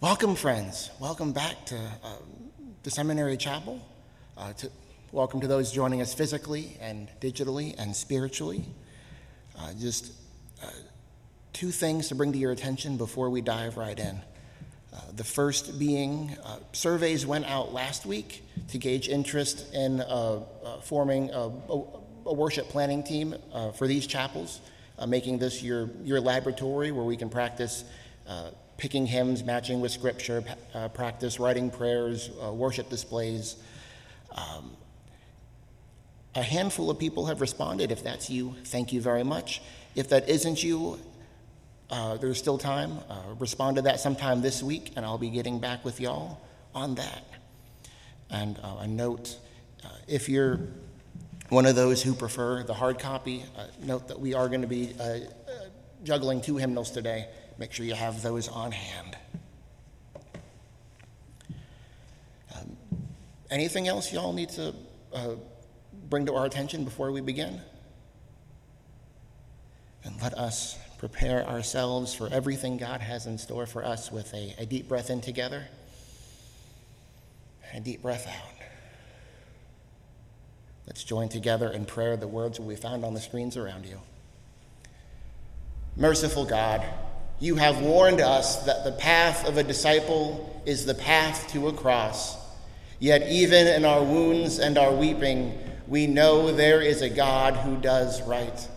Welcome, friends. Welcome back to uh, the Seminary Chapel. Uh, to, welcome to those joining us physically and digitally and spiritually. Uh, just uh, two things to bring to your attention before we dive right in. Uh, the first being uh, surveys went out last week to gauge interest in forming a, a, a, worship planning team for these chapels, making this your, your laboratory where we can practice picking hymns, matching with scripture, uh, practice writing prayers, uh, worship displays. Um, a handful of people have responded. If that's you, thank you very much. If that isn't you, uh, there's still time. Uh, respond to that sometime this week, and I'll be getting back with y'all on that. And uh, a note uh, if you're one of those who prefer the hard copy, note that we are going to be juggling two hymnals today. Make sure you have those on hand. Um, anything else y'all need to uh, bring to our attention before we begin? And let us prepare ourselves for everything God has in store for us with a, a deep breath in together, a deep breath out. Let's join together in prayer the words will be found on the screens around you. Merciful God, you have warned us that the path of a disciple is the path to a cross. Yet, even in our wounds and our weeping, we know there is a God who does right.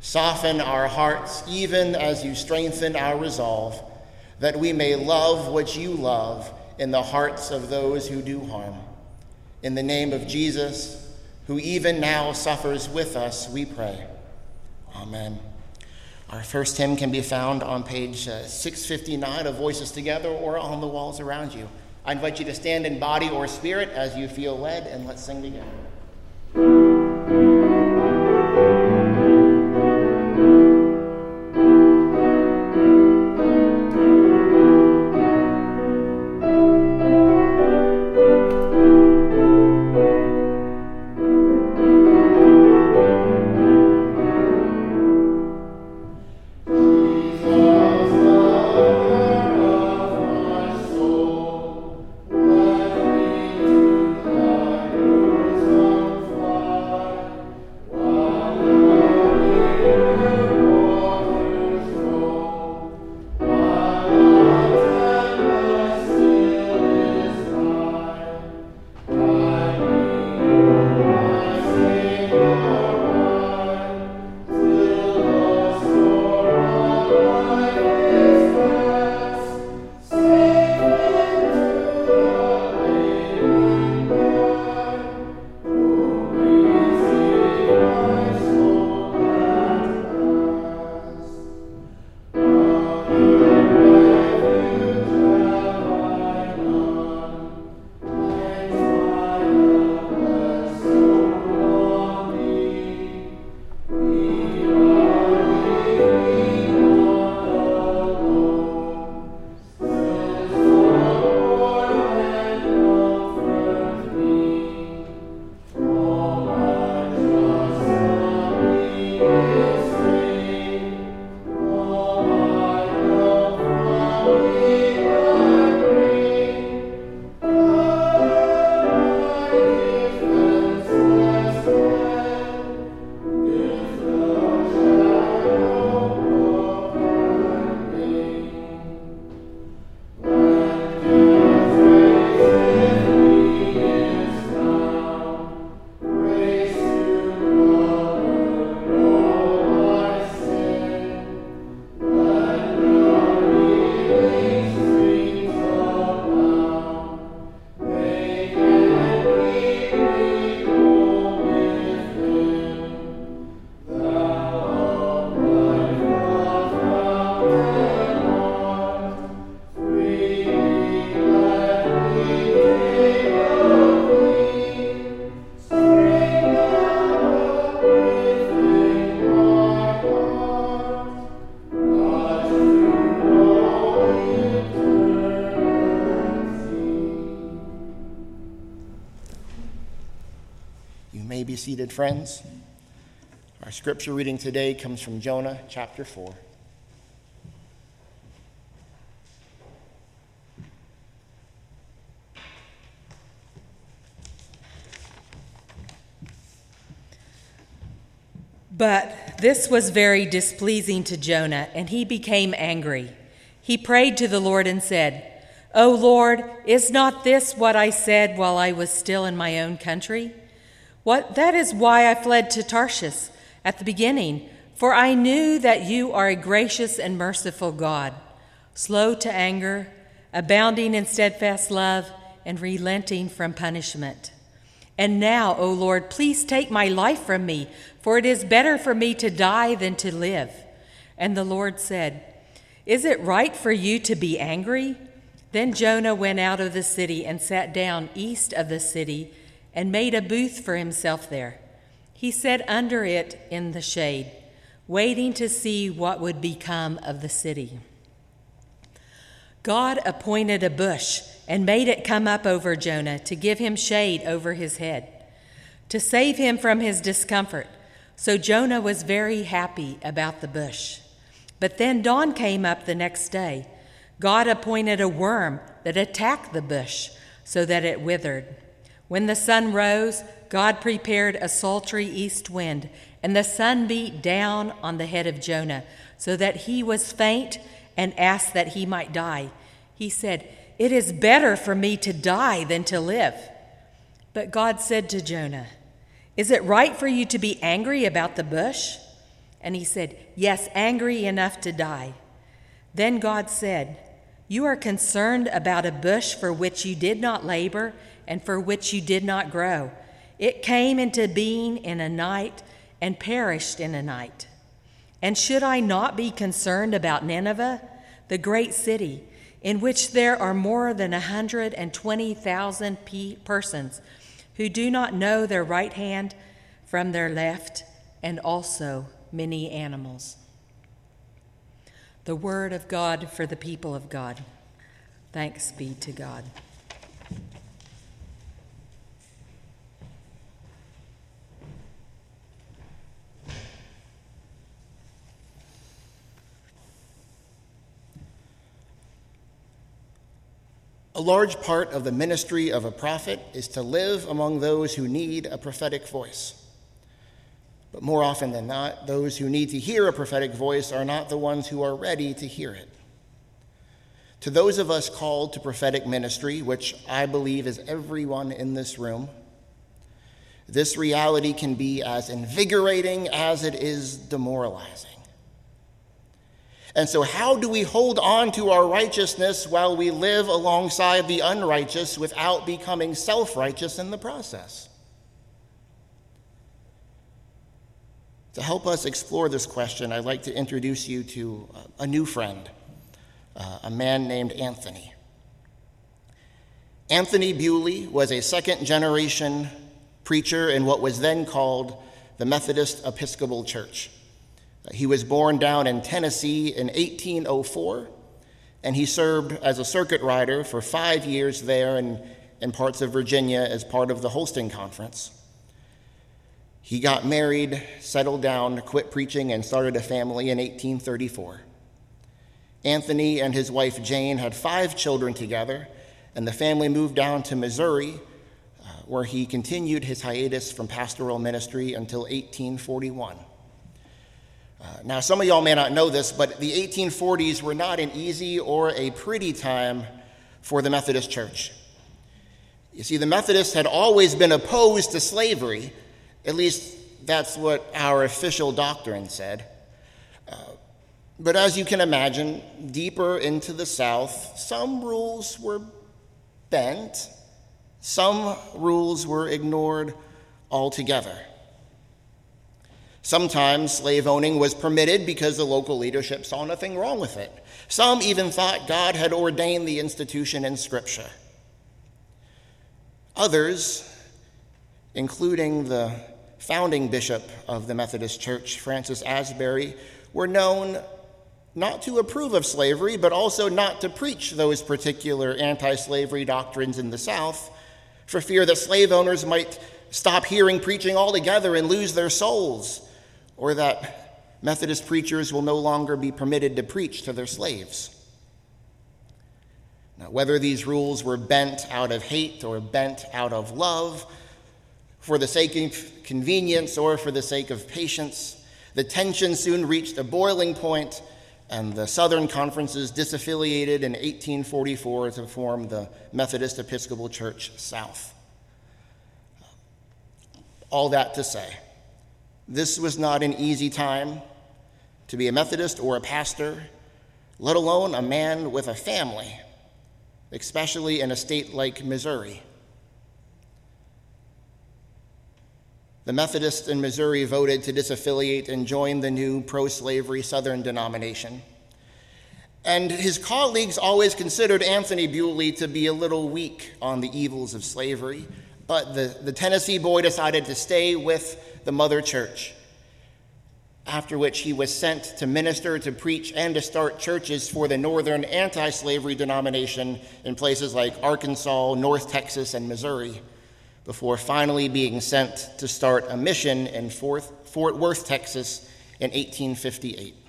Soften our hearts, even as you strengthen our resolve, that we may love what you love in the hearts of those who do harm. In the name of Jesus, who even now suffers with us, we pray. Amen. Our first hymn can be found on page uh, 659 of Voices Together or on the walls around you. I invite you to stand in body or spirit as you feel led, and let's sing together. seated friends. Our scripture reading today comes from Jonah chapter 4. But this was very displeasing to Jonah, and he became angry. He prayed to the Lord and said, O Lord, is not this what I said while I was still in my own country? What, that is why I fled to Tarshish at the beginning, for I knew that you are a gracious and merciful God, slow to anger, abounding in steadfast love, and relenting from punishment. And now, O Lord, please take my life from me, for it is better for me to die than to live. And the Lord said, Is it right for you to be angry? Then Jonah went out of the city and sat down east of the city and made a booth for himself there. He sat under it in the shade, waiting to see what would become of the city. God appointed a bush and made it come up over Jonah to give him shade over his head, to save him from his discomfort. So Jonah was very happy about the bush. But then dawn came up the next day God appointed a worm that attacked the bush so that it withered. When the sun rose, God prepared a sultry east wind, and the sun beat down on the head of Jonah, so that he was faint and asked that he might die. He said, It is better for me to die than to live. But God said to Jonah, Is it right for you to be angry about the bush? And he said, Yes, angry enough to die. Then God said, You are concerned about a bush for which you did not labor and for which you did not grow. It came into being in a night and perished in a night. And should I not be concerned about Nineveh, the great city, in which there are more than a 120,000 persons who do not know their right hand from their left, and also many animals? the word of God for the people of God. Thanks be to God. A large part of the ministry of a prophet is to live among those who need a prophetic voice. But more often than not, those who need to hear a prophetic voice are not the ones who are ready to hear it. To those of us called to prophetic ministry, which I believe is everyone in this room, this reality can be as invigorating as it is demoralizing. And so, how do we hold on to our righteousness while we live alongside the unrighteous without becoming self righteous in the process? To help us explore this question, I'd like to introduce you to a new friend, uh, a man named Anthony. Anthony Bewley was a second generation preacher in what was then called the Methodist Episcopal Church. He was born down in Tennessee in 1804, and he served as a circuit rider for five years there in, in parts of Virginia as part of the Holston Conference. He got married, settled down, quit preaching, and started a family in 1834. Anthony and his wife Jane had five children together, and the family moved down to Missouri, uh, where he continued his hiatus from pastoral ministry until 1841. Uh, now, some of y'all may not know this, but the 1840s were not an easy or a pretty time for the Methodist Church. You see, the Methodists had always been opposed to slavery at least that's what our official doctrine said. Uh, but as you can imagine, deeper into the South, some rules were bent, some rules were ignored altogether. Sometimes slave owning was permitted because the local leadership saw nothing wrong with it. Some even thought God had ordained the institution in Scripture. Others, including the founding bishop of the Methodist Church, Francis Asbury, were known not to approve of slavery, but also not to preach those particular anti slavery doctrines in the South, for fear that slave owners might stop hearing preaching altogether and lose their souls, or that Methodist preachers will no longer be permitted to preach to their slaves. Now, whether these rules were bent out of hate or bent out of love, for the sake of convenience or for the sake of patience, The tension soon reached a boiling point, and the Southern Conferences disaffiliated in 1844 to form the Methodist Episcopal Church South. All that to say, this was not an easy time to be a Methodist or a pastor, let alone a man with a family, especially in a state like Missouri. The Methodists in Missouri voted to disaffiliate and join the new pro slavery Southern denomination. And his colleagues always considered Anthony Bewley to be a little weak on the evils of slavery, but the, the Tennessee boy decided to stay with the mother church. After which he was sent to minister, to preach, and to start churches for the northern anti slavery denomination in places like Arkansas, North Texas, and Missouri before finally being sent to start a mission in Fort, Fort Worth, Texas in 1858.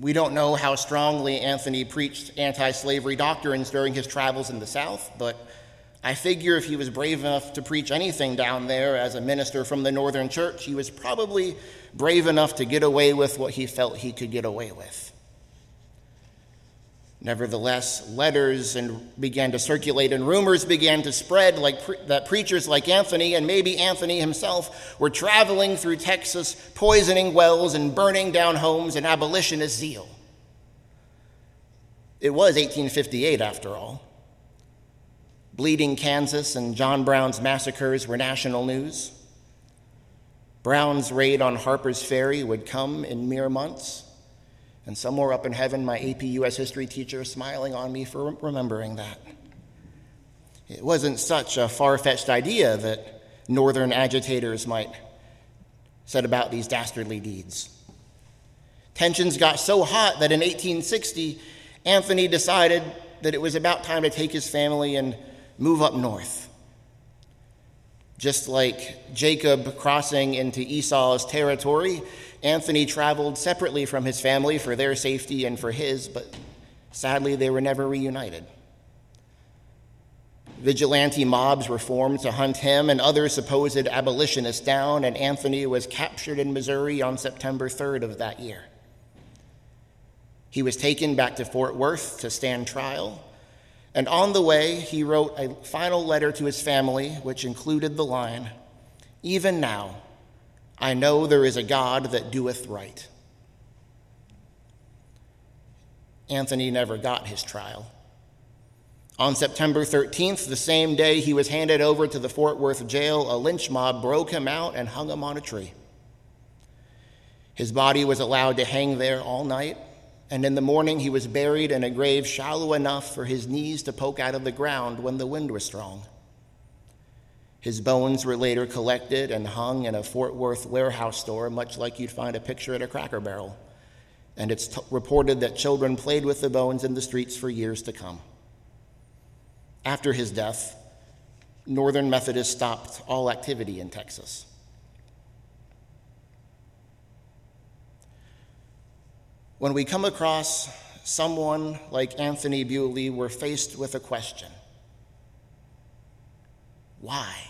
We don't know how strongly Anthony preached anti slavery doctrines during his travels in the South, but I figure if he was brave enough to preach anything down there as a minister from the Northern Church, he was probably brave enough to get away with what he felt he could get away with. Nevertheless, letters and began to circulate, and rumors began to spread like pre- that preachers like Anthony and maybe Anthony himself were traveling through Texas, poisoning wells and burning down homes in abolitionist zeal. It was 1858, after all. Bleeding Kansas and John Brown's massacres were national news. Brown's raid on Harper's Ferry would come in mere months. And somewhere up in heaven, my AP US history teacher is smiling on me for remembering that. It wasn't such a far fetched idea that northern agitators might set about these dastardly deeds. Tensions got so hot that in 1860, Anthony decided that it was about time to take his family and move up north. Just like Jacob crossing into Esau's territory, Anthony traveled separately from his family for their safety and for his, but sadly they were never reunited. Vigilante mobs were formed to hunt him and other supposed abolitionists down, and Anthony was captured in Missouri on September 3rd of that year. He was taken back to Fort Worth to stand trial, and on the way, he wrote a final letter to his family, which included the line Even now, I know there is a God that doeth right. Anthony never got his trial. On September 13th, the same day he was handed over to the Fort Worth jail, a lynch mob broke him out and hung him on a tree. His body was allowed to hang there all night, and in the morning he was buried in a grave shallow enough for his knees to poke out of the ground when the wind was strong. His bones were later collected and hung in a Fort Worth warehouse store, much like you'd find a picture at a cracker barrel. And it's t- reported that children played with the bones in the streets for years to come. After his death, Northern Methodists stopped all activity in Texas. When we come across someone like Anthony Bewley, we're faced with a question Why?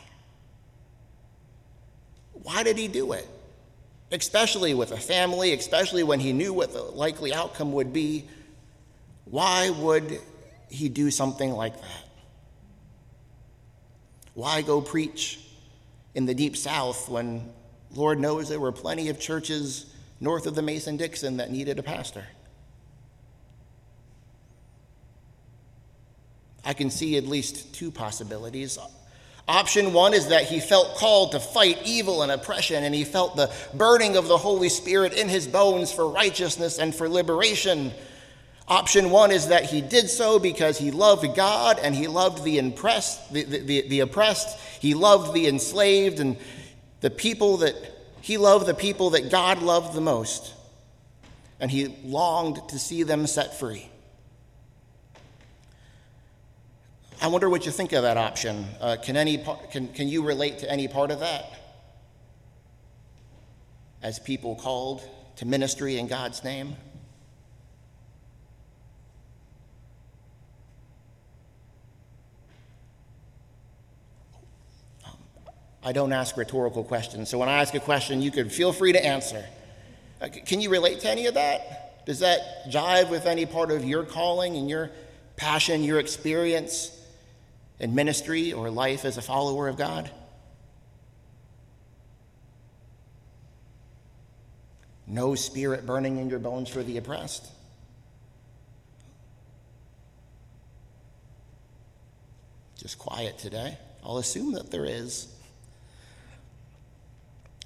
Why did he do it? Especially with a family, especially when he knew what the likely outcome would be. Why would he do something like that? Why go preach in the deep south when Lord knows there were plenty of churches north of the Mason Dixon that needed a pastor? I can see at least two possibilities. Option one is that he felt called to fight evil and oppression, and he felt the burning of the Holy Spirit in his bones for righteousness and for liberation. Option one is that he did so because he loved God and he loved the, impressed, the, the, the oppressed, he loved the enslaved, and the people that he loved the people that God loved the most, and he longed to see them set free. I wonder what you think of that option. Uh, can, any, can, can you relate to any part of that? As people called to ministry in God's name? I don't ask rhetorical questions. So when I ask a question, you could feel free to answer. Uh, can you relate to any of that? Does that jive with any part of your calling and your passion, your experience in ministry or life as a follower of God? No spirit burning in your bones for the oppressed? Just quiet today. I'll assume that there is.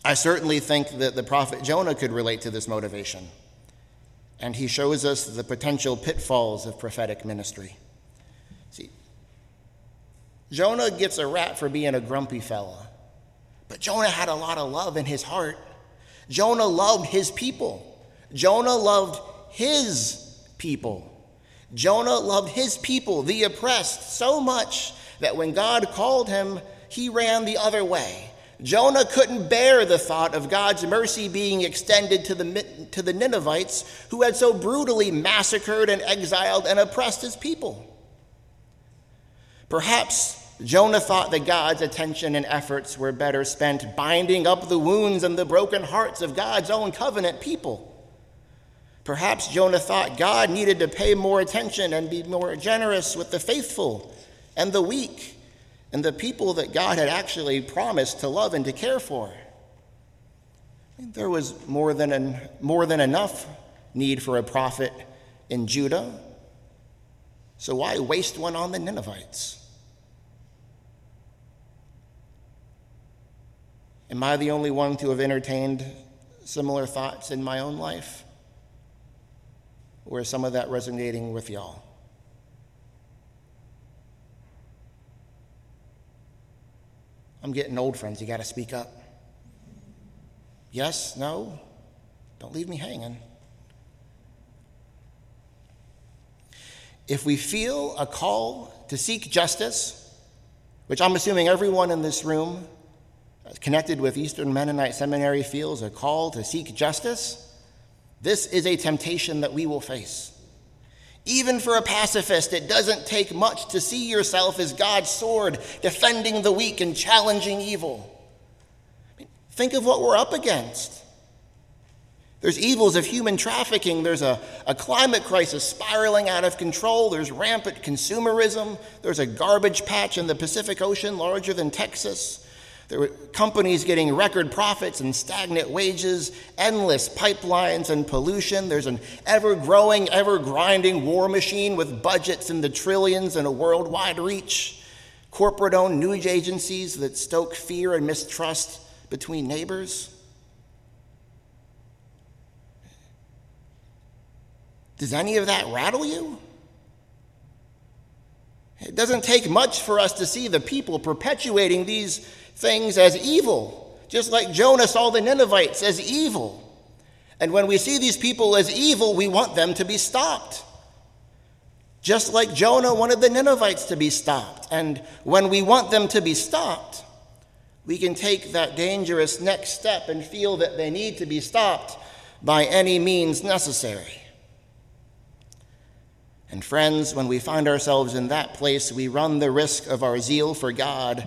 I certainly think that the prophet Jonah could relate to this motivation, and he shows us the potential pitfalls of prophetic ministry. Jonah gets a rap for being a grumpy fella, but Jonah had a lot of love in his heart. Jonah loved his people. Jonah loved his people. Jonah loved his people, the oppressed, so much that when God called him, he ran the other way. Jonah couldn't bear the thought of God's mercy being extended to the, to the Ninevites who had so brutally massacred and exiled and oppressed his people. Perhaps Jonah thought that God's attention and efforts were better spent binding up the wounds and the broken hearts of God's own covenant people. Perhaps Jonah thought God needed to pay more attention and be more generous with the faithful and the weak and the people that God had actually promised to love and to care for. There was more than, an, more than enough need for a prophet in Judah. So why waste one on the Ninevites? Am I the only one to have entertained similar thoughts in my own life? Or is some of that resonating with y'all? I'm getting old, friends. You got to speak up. Yes? No? Don't leave me hanging. If we feel a call to seek justice, which I'm assuming everyone in this room connected with Eastern Mennonite Seminary feels a call to seek justice, this is a temptation that we will face. Even for a pacifist, it doesn't take much to see yourself as God's sword, defending the weak and challenging evil. Think of what we're up against. There's evils of human trafficking. There's a, a climate crisis spiraling out of control. There's rampant consumerism. There's a garbage patch in the Pacific Ocean larger than Texas. There were companies getting record profits and stagnant wages, endless pipelines and pollution. There's an ever growing, ever grinding war machine with budgets in the trillions and a worldwide reach. Corporate owned news agencies that stoke fear and mistrust between neighbors. Does any of that rattle you? It doesn't take much for us to see the people perpetuating these things as evil, just like Jonah saw the Ninevites as evil. And when we see these people as evil, we want them to be stopped. Just like Jonah wanted the Ninevites to be stopped. And when we want them to be stopped, we can take that dangerous next step and feel that they need to be stopped by any means necessary. And friends, when we find ourselves in that place, we run the risk of our zeal for God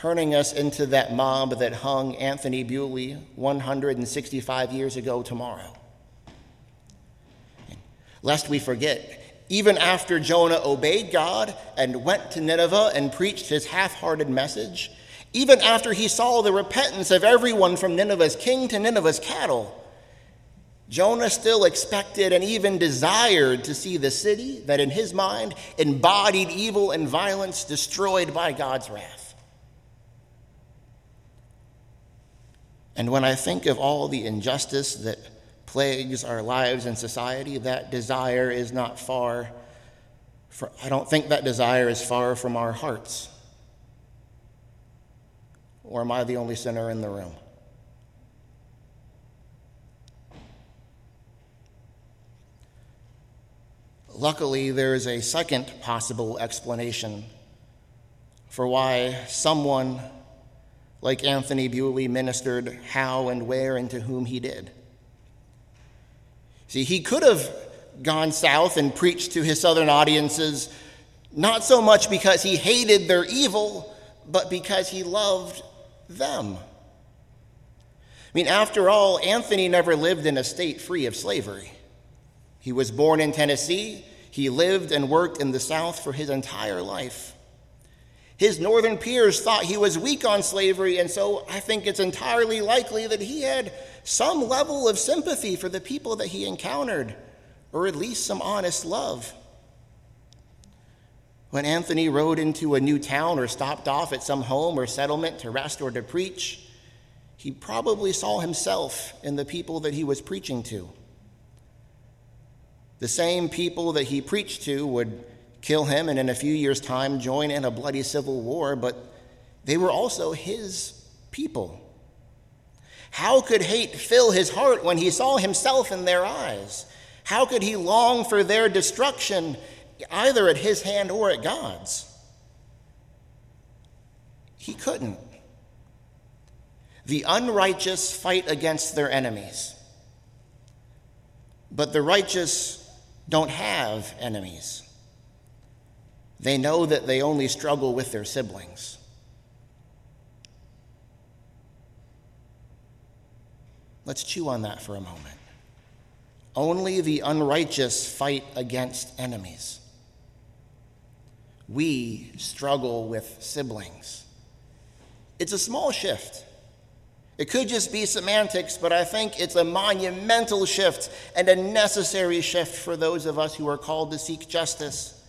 turning us into that mob that hung Anthony Bewley 165 years ago tomorrow. Lest we forget, even after Jonah obeyed God and went to Nineveh and preached his half hearted message, even after he saw the repentance of everyone from Nineveh's king to Nineveh's cattle, Jonah still expected and even desired to see the city that, in his mind, embodied evil and violence destroyed by God's wrath. And when I think of all the injustice that plagues our lives and society, that desire is not far. From, I don't think that desire is far from our hearts. Or am I the only sinner in the room? Luckily, there is a second possible explanation for why someone like Anthony Bewley ministered how and where and to whom he did. See, he could have gone south and preached to his southern audiences, not so much because he hated their evil, but because he loved them. I mean, after all, Anthony never lived in a state free of slavery. He was born in Tennessee. He lived and worked in the South for his entire life. His northern peers thought he was weak on slavery, and so I think it's entirely likely that he had some level of sympathy for the people that he encountered, or at least some honest love. When Anthony rode into a new town or stopped off at some home or settlement to rest or to preach, he probably saw himself in the people that he was preaching to. The same people that he preached to would kill him and in a few years' time join in a bloody civil war, but they were also his people. How could hate fill his heart when he saw himself in their eyes? How could he long for their destruction, either at his hand or at God's? He couldn't. The unrighteous fight against their enemies, but the righteous don't have enemies. They know that they only struggle with their siblings. Let's chew on that for a moment. Only the unrighteous fight against enemies. We struggle with siblings. It's a small shift. It could just be semantics, but I think it's a monumental shift and a necessary shift for those of us who are called to seek justice.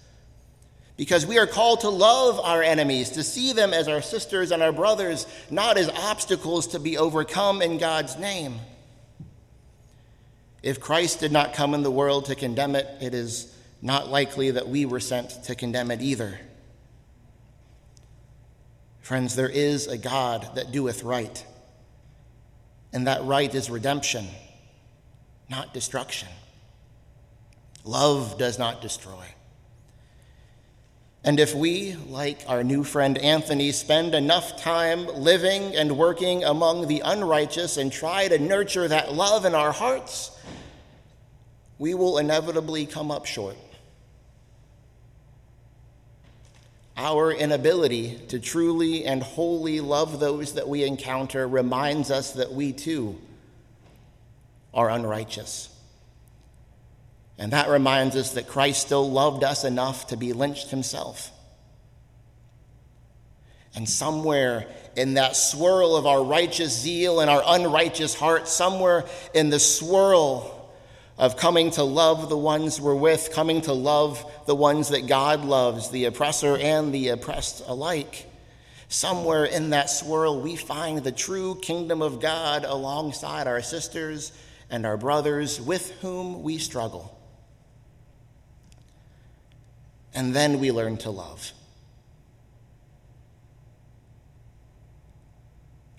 Because we are called to love our enemies, to see them as our sisters and our brothers, not as obstacles to be overcome in God's name. If Christ did not come in the world to condemn it, it is not likely that we were sent to condemn it either. Friends, there is a God that doeth right, and that right is redemption, not destruction. Love does not destroy. And if we, like our new friend Anthony, spend enough time living and working among the unrighteous and try to nurture that love in our hearts, we will inevitably come up short. Our inability to truly and wholly love those that we encounter reminds us that we too are unrighteous. And that reminds us that Christ still loved us enough to be lynched himself. And somewhere in that swirl of our righteous zeal and our unrighteous heart, somewhere in the swirl of coming to love the ones we're with, coming to love the ones that God loves, the oppressor and the oppressed alike, somewhere in that swirl, we find the true kingdom of God alongside our sisters and our brothers with whom we struggle. And then we learn to love.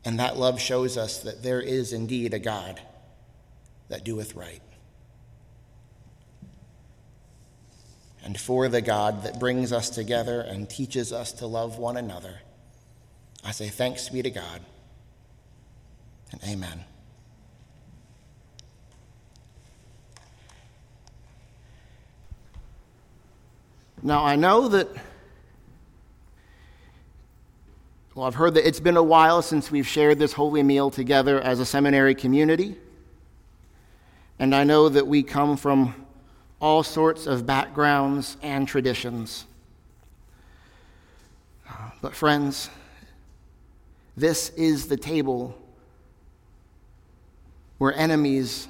And that love shows us that there is indeed a God that doeth right. And for the God that brings us together and teaches us to love one another, I say thanks be to God and amen. Now, I know that, well, I've heard that it's been a while since we've shared this holy meal together as a seminary community. And I know that we come from all sorts of backgrounds and traditions. But, friends, this is the table where enemies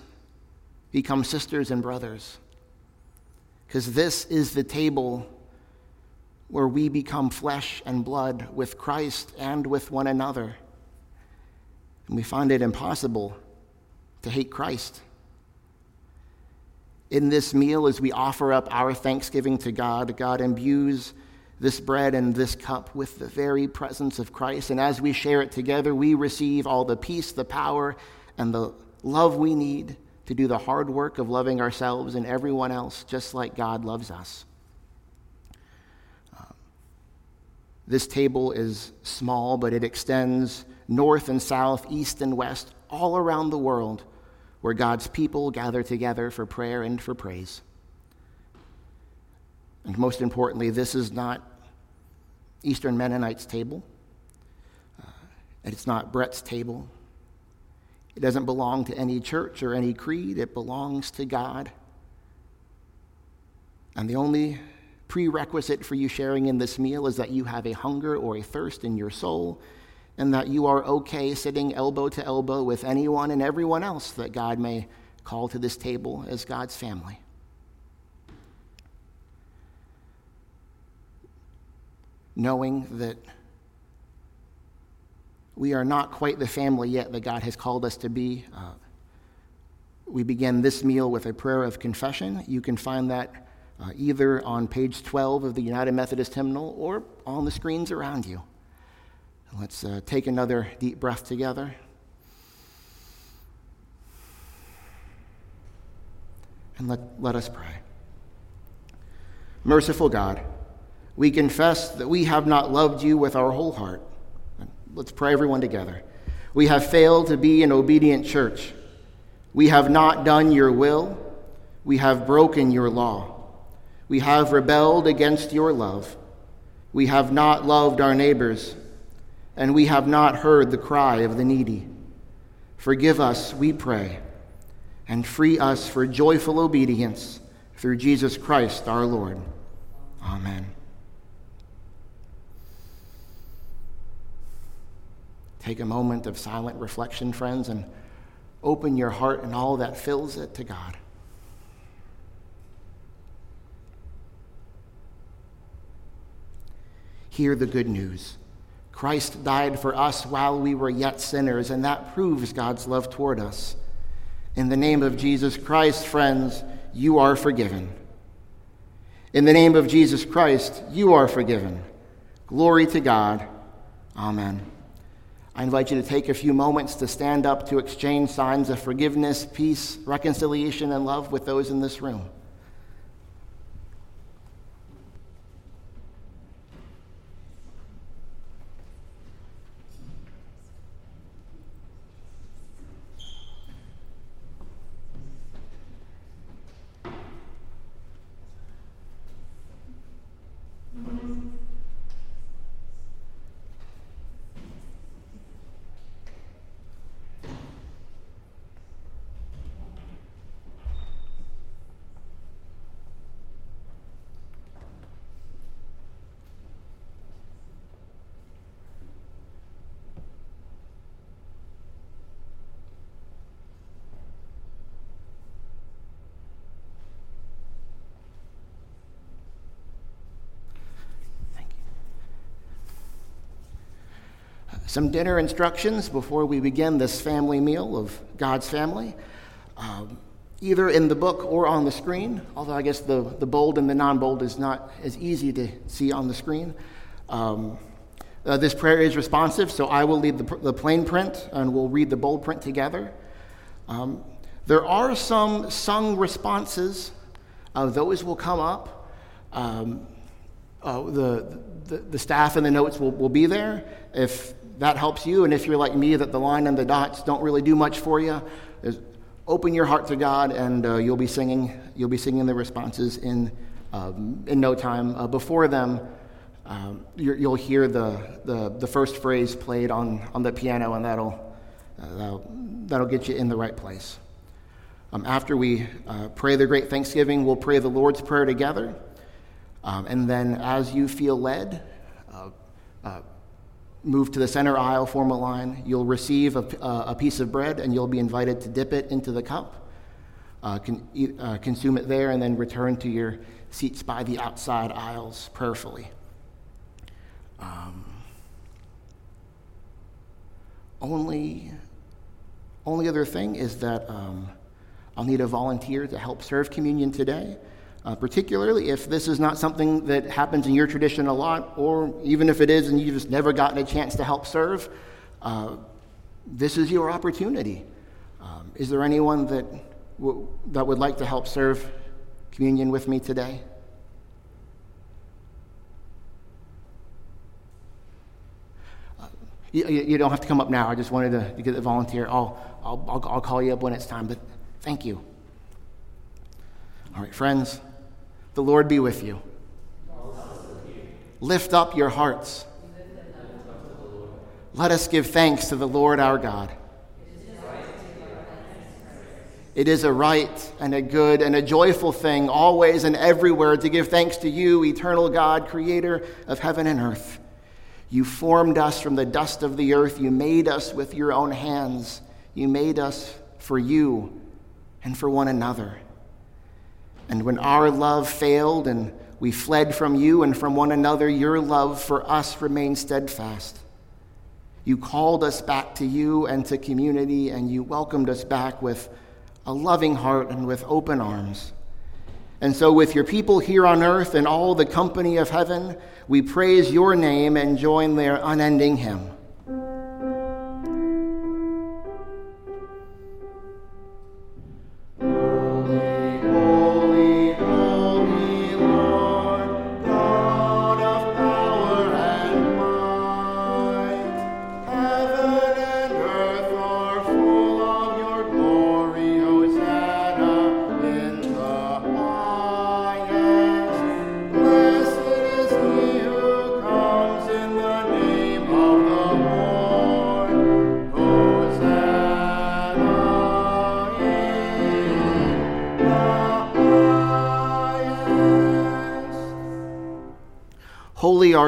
become sisters and brothers because this is the table where we become flesh and blood with Christ and with one another. And we find it impossible to hate Christ. In this meal, as we offer up our thanksgiving to God, God imbues this bread and this cup with the very presence of Christ. And as we share it together, we receive all the peace, the power, and the love we need to do the hard work of loving ourselves and everyone else just like God loves us. Um, this table is small, but it extends north and south, east and west, all around the world where God's people gather together for prayer and for praise. And most importantly, this is not Eastern Mennonites' table. Uh, It's not Brett's table. It doesn't belong to any church or any creed. It belongs to God. And the only prerequisite for you sharing in this meal is that you have a hunger or a thirst in your soul and that you are okay sitting elbow to elbow with anyone and everyone else that God may call to this table as God's family. Knowing that we are not quite the family yet that God has called us to be. Uh, we begin this meal with a prayer of confession. You can find that uh, either on page 12 of the United Methodist hymnal or on the screens around you. Let's uh, take another deep breath together. And let, let us pray. Merciful God, we confess that we have not loved you with our whole heart. Let's pray everyone together. We have failed to be an obedient church. We have not done your will. We have broken your law. We have rebelled against your love. We have not loved our neighbors, and we have not heard the cry of the needy. Forgive us, we pray, and free us for joyful obedience through Jesus Christ our Lord. Amen. Take a moment of silent reflection, friends, and open your heart and all that fills it to God. Hear the good news. Christ died for us while we were yet sinners, and that proves God's love toward us. In the name of Jesus Christ, friends, you are forgiven. In the name of Jesus Christ, you are forgiven. Glory to God. Amen. I invite you to take a few moments to stand up to exchange signs of forgiveness, peace, reconciliation, and love with those in this room. Some dinner instructions before we begin this family meal of God's family, um, either in the book or on the screen, although I guess the, the bold and the non bold is not as easy to see on the screen. Um, uh, this prayer is responsive, so I will lead the, the plain print and we'll read the bold print together. Um, there are some sung responses, uh, those will come up. Um, uh, the, the, the, staff and the notes will, will be there. If that helps you. And if you're like me, that the line and the dots don't really do much for you, open your heart to God, and uh, you'll be singing. You'll be singing the responses in um, in no time. Uh, before them, um, you will hear the, the the first phrase played on on the piano, and that'll uh, that'll, that'll get you in the right place. Um, after we uh, pray the great Thanksgiving, we'll pray the Lord's Prayer together. Um, and then, as you feel led, uh, uh, move to the center aisle, form a line. You'll receive a, uh, a piece of bread and you'll be invited to dip it into the cup, uh, con- uh, consume it there, and then return to your seats by the outside aisles prayerfully. Um, only, only other thing is that um, I'll need a volunteer to help serve communion today. Uh, particularly if this is not something that happens in your tradition a lot, or even if it is and you've just never gotten a chance to help serve, uh, this is your opportunity. Um, is there anyone that, w- that would like to help serve communion with me today? Uh, you, you, don't have to come up now. I just wanted to, to get a volunteer. I'll, I'll, I'll call you up when it's time, but thank you. All right, friends. The Lord be with you. Lift up your hearts. Let us give thanks to the Lord our God. It is a right and a good and a joyful thing, always and everywhere, to give thanks to you, eternal God, creator of heaven and earth. You formed us from the dust of the earth. You made us with your own hands. You made us for you and for one another. And when our love failed and we fled from you and from one another, your love for us remained steadfast. You called us back to you and to community, and you welcomed us back with a loving heart and with open arms. And so, with your people here on earth and all the company of heaven, we praise your name and join their unending hymn.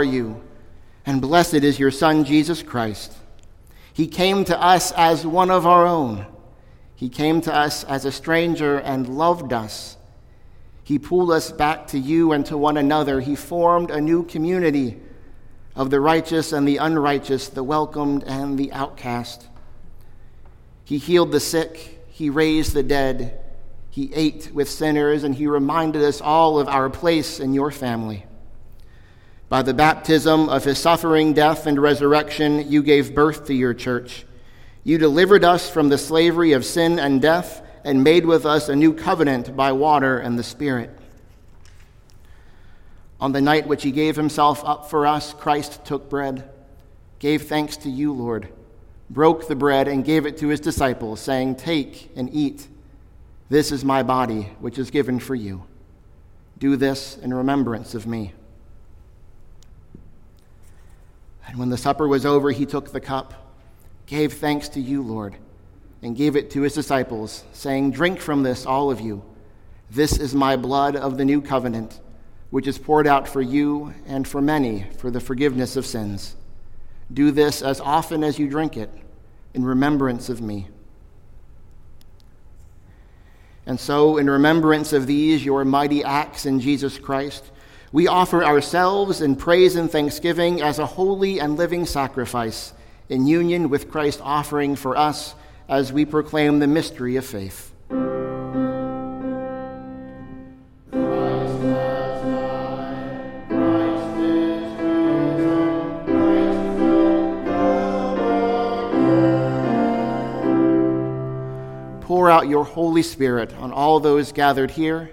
You, and blessed is your Son, Jesus Christ. He came to us as one of our own. He came to us as a stranger and loved us. He pulled us back to you and to one another. He formed a new community of the righteous and the unrighteous, the welcomed and the outcast. He healed the sick. He raised the dead. He ate with sinners, and he reminded us all of our place in your family. By the baptism of his suffering, death, and resurrection, you gave birth to your church. You delivered us from the slavery of sin and death and made with us a new covenant by water and the Spirit. On the night which he gave himself up for us, Christ took bread, gave thanks to you, Lord, broke the bread, and gave it to his disciples, saying, Take and eat. This is my body, which is given for you. Do this in remembrance of me. And when the supper was over, he took the cup, gave thanks to you, Lord, and gave it to his disciples, saying, Drink from this, all of you. This is my blood of the new covenant, which is poured out for you and for many for the forgiveness of sins. Do this as often as you drink it in remembrance of me. And so, in remembrance of these, your mighty acts in Jesus Christ, we offer ourselves in praise and thanksgiving as a holy and living sacrifice in union with Christ's offering for us as we proclaim the mystery of faith. Pour out your Holy Spirit on all those gathered here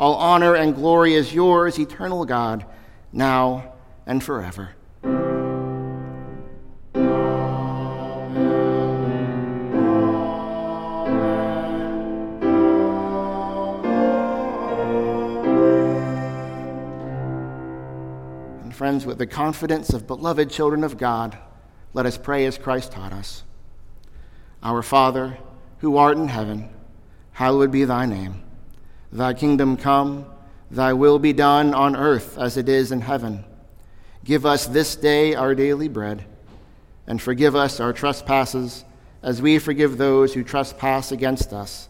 all honor and glory is yours, eternal God, now and forever. And friends, with the confidence of beloved children of God, let us pray as Christ taught us. Our Father, who art in heaven, hallowed be thy name. Thy kingdom come, thy will be done on earth as it is in heaven. Give us this day our daily bread, and forgive us our trespasses as we forgive those who trespass against us.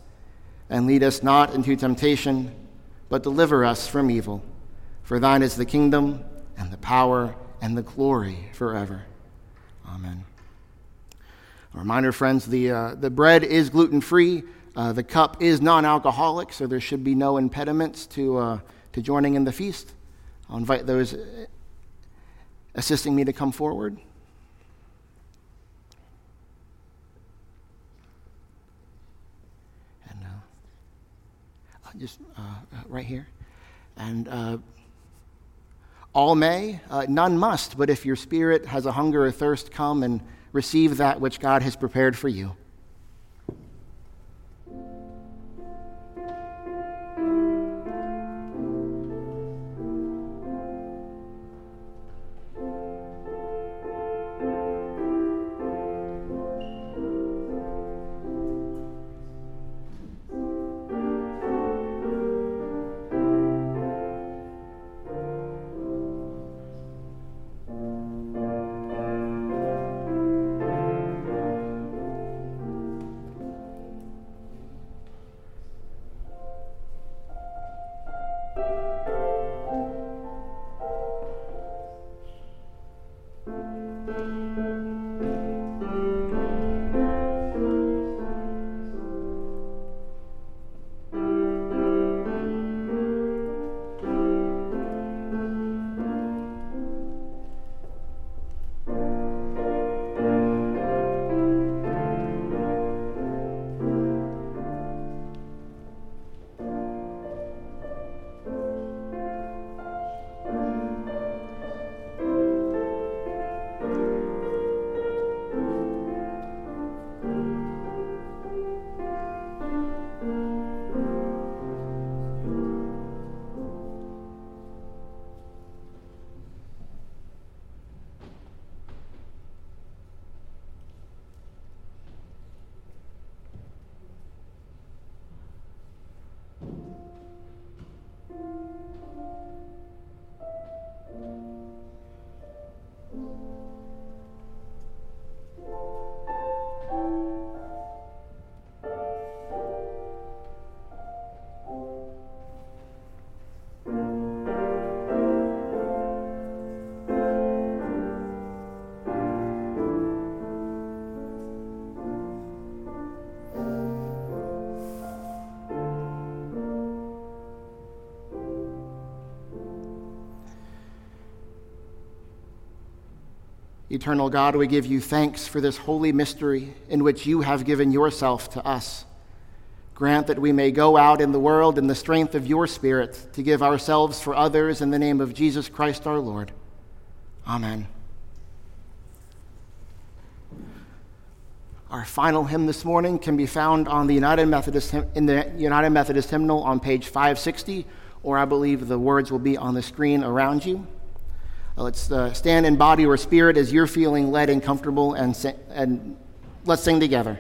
And lead us not into temptation, but deliver us from evil. For thine is the kingdom, and the power, and the glory forever. Amen. A reminder, friends, the, uh, the bread is gluten free. Uh, the cup is non alcoholic, so there should be no impediments to, uh, to joining in the feast. I'll invite those assisting me to come forward. And uh, just uh, uh, right here. And uh, all may, none must, but if your spirit has a hunger or thirst, come and receive that which God has prepared for you. Eternal God, we give you thanks for this holy mystery in which you have given yourself to us. Grant that we may go out in the world in the strength of your Spirit to give ourselves for others in the name of Jesus Christ our Lord. Amen. Our final hymn this morning can be found on the United Methodist in the United Methodist hymnal on page 560, or I believe the words will be on the screen around you. Let's uh, stand in body or spirit as you're feeling led and comfortable, and, and let's sing together.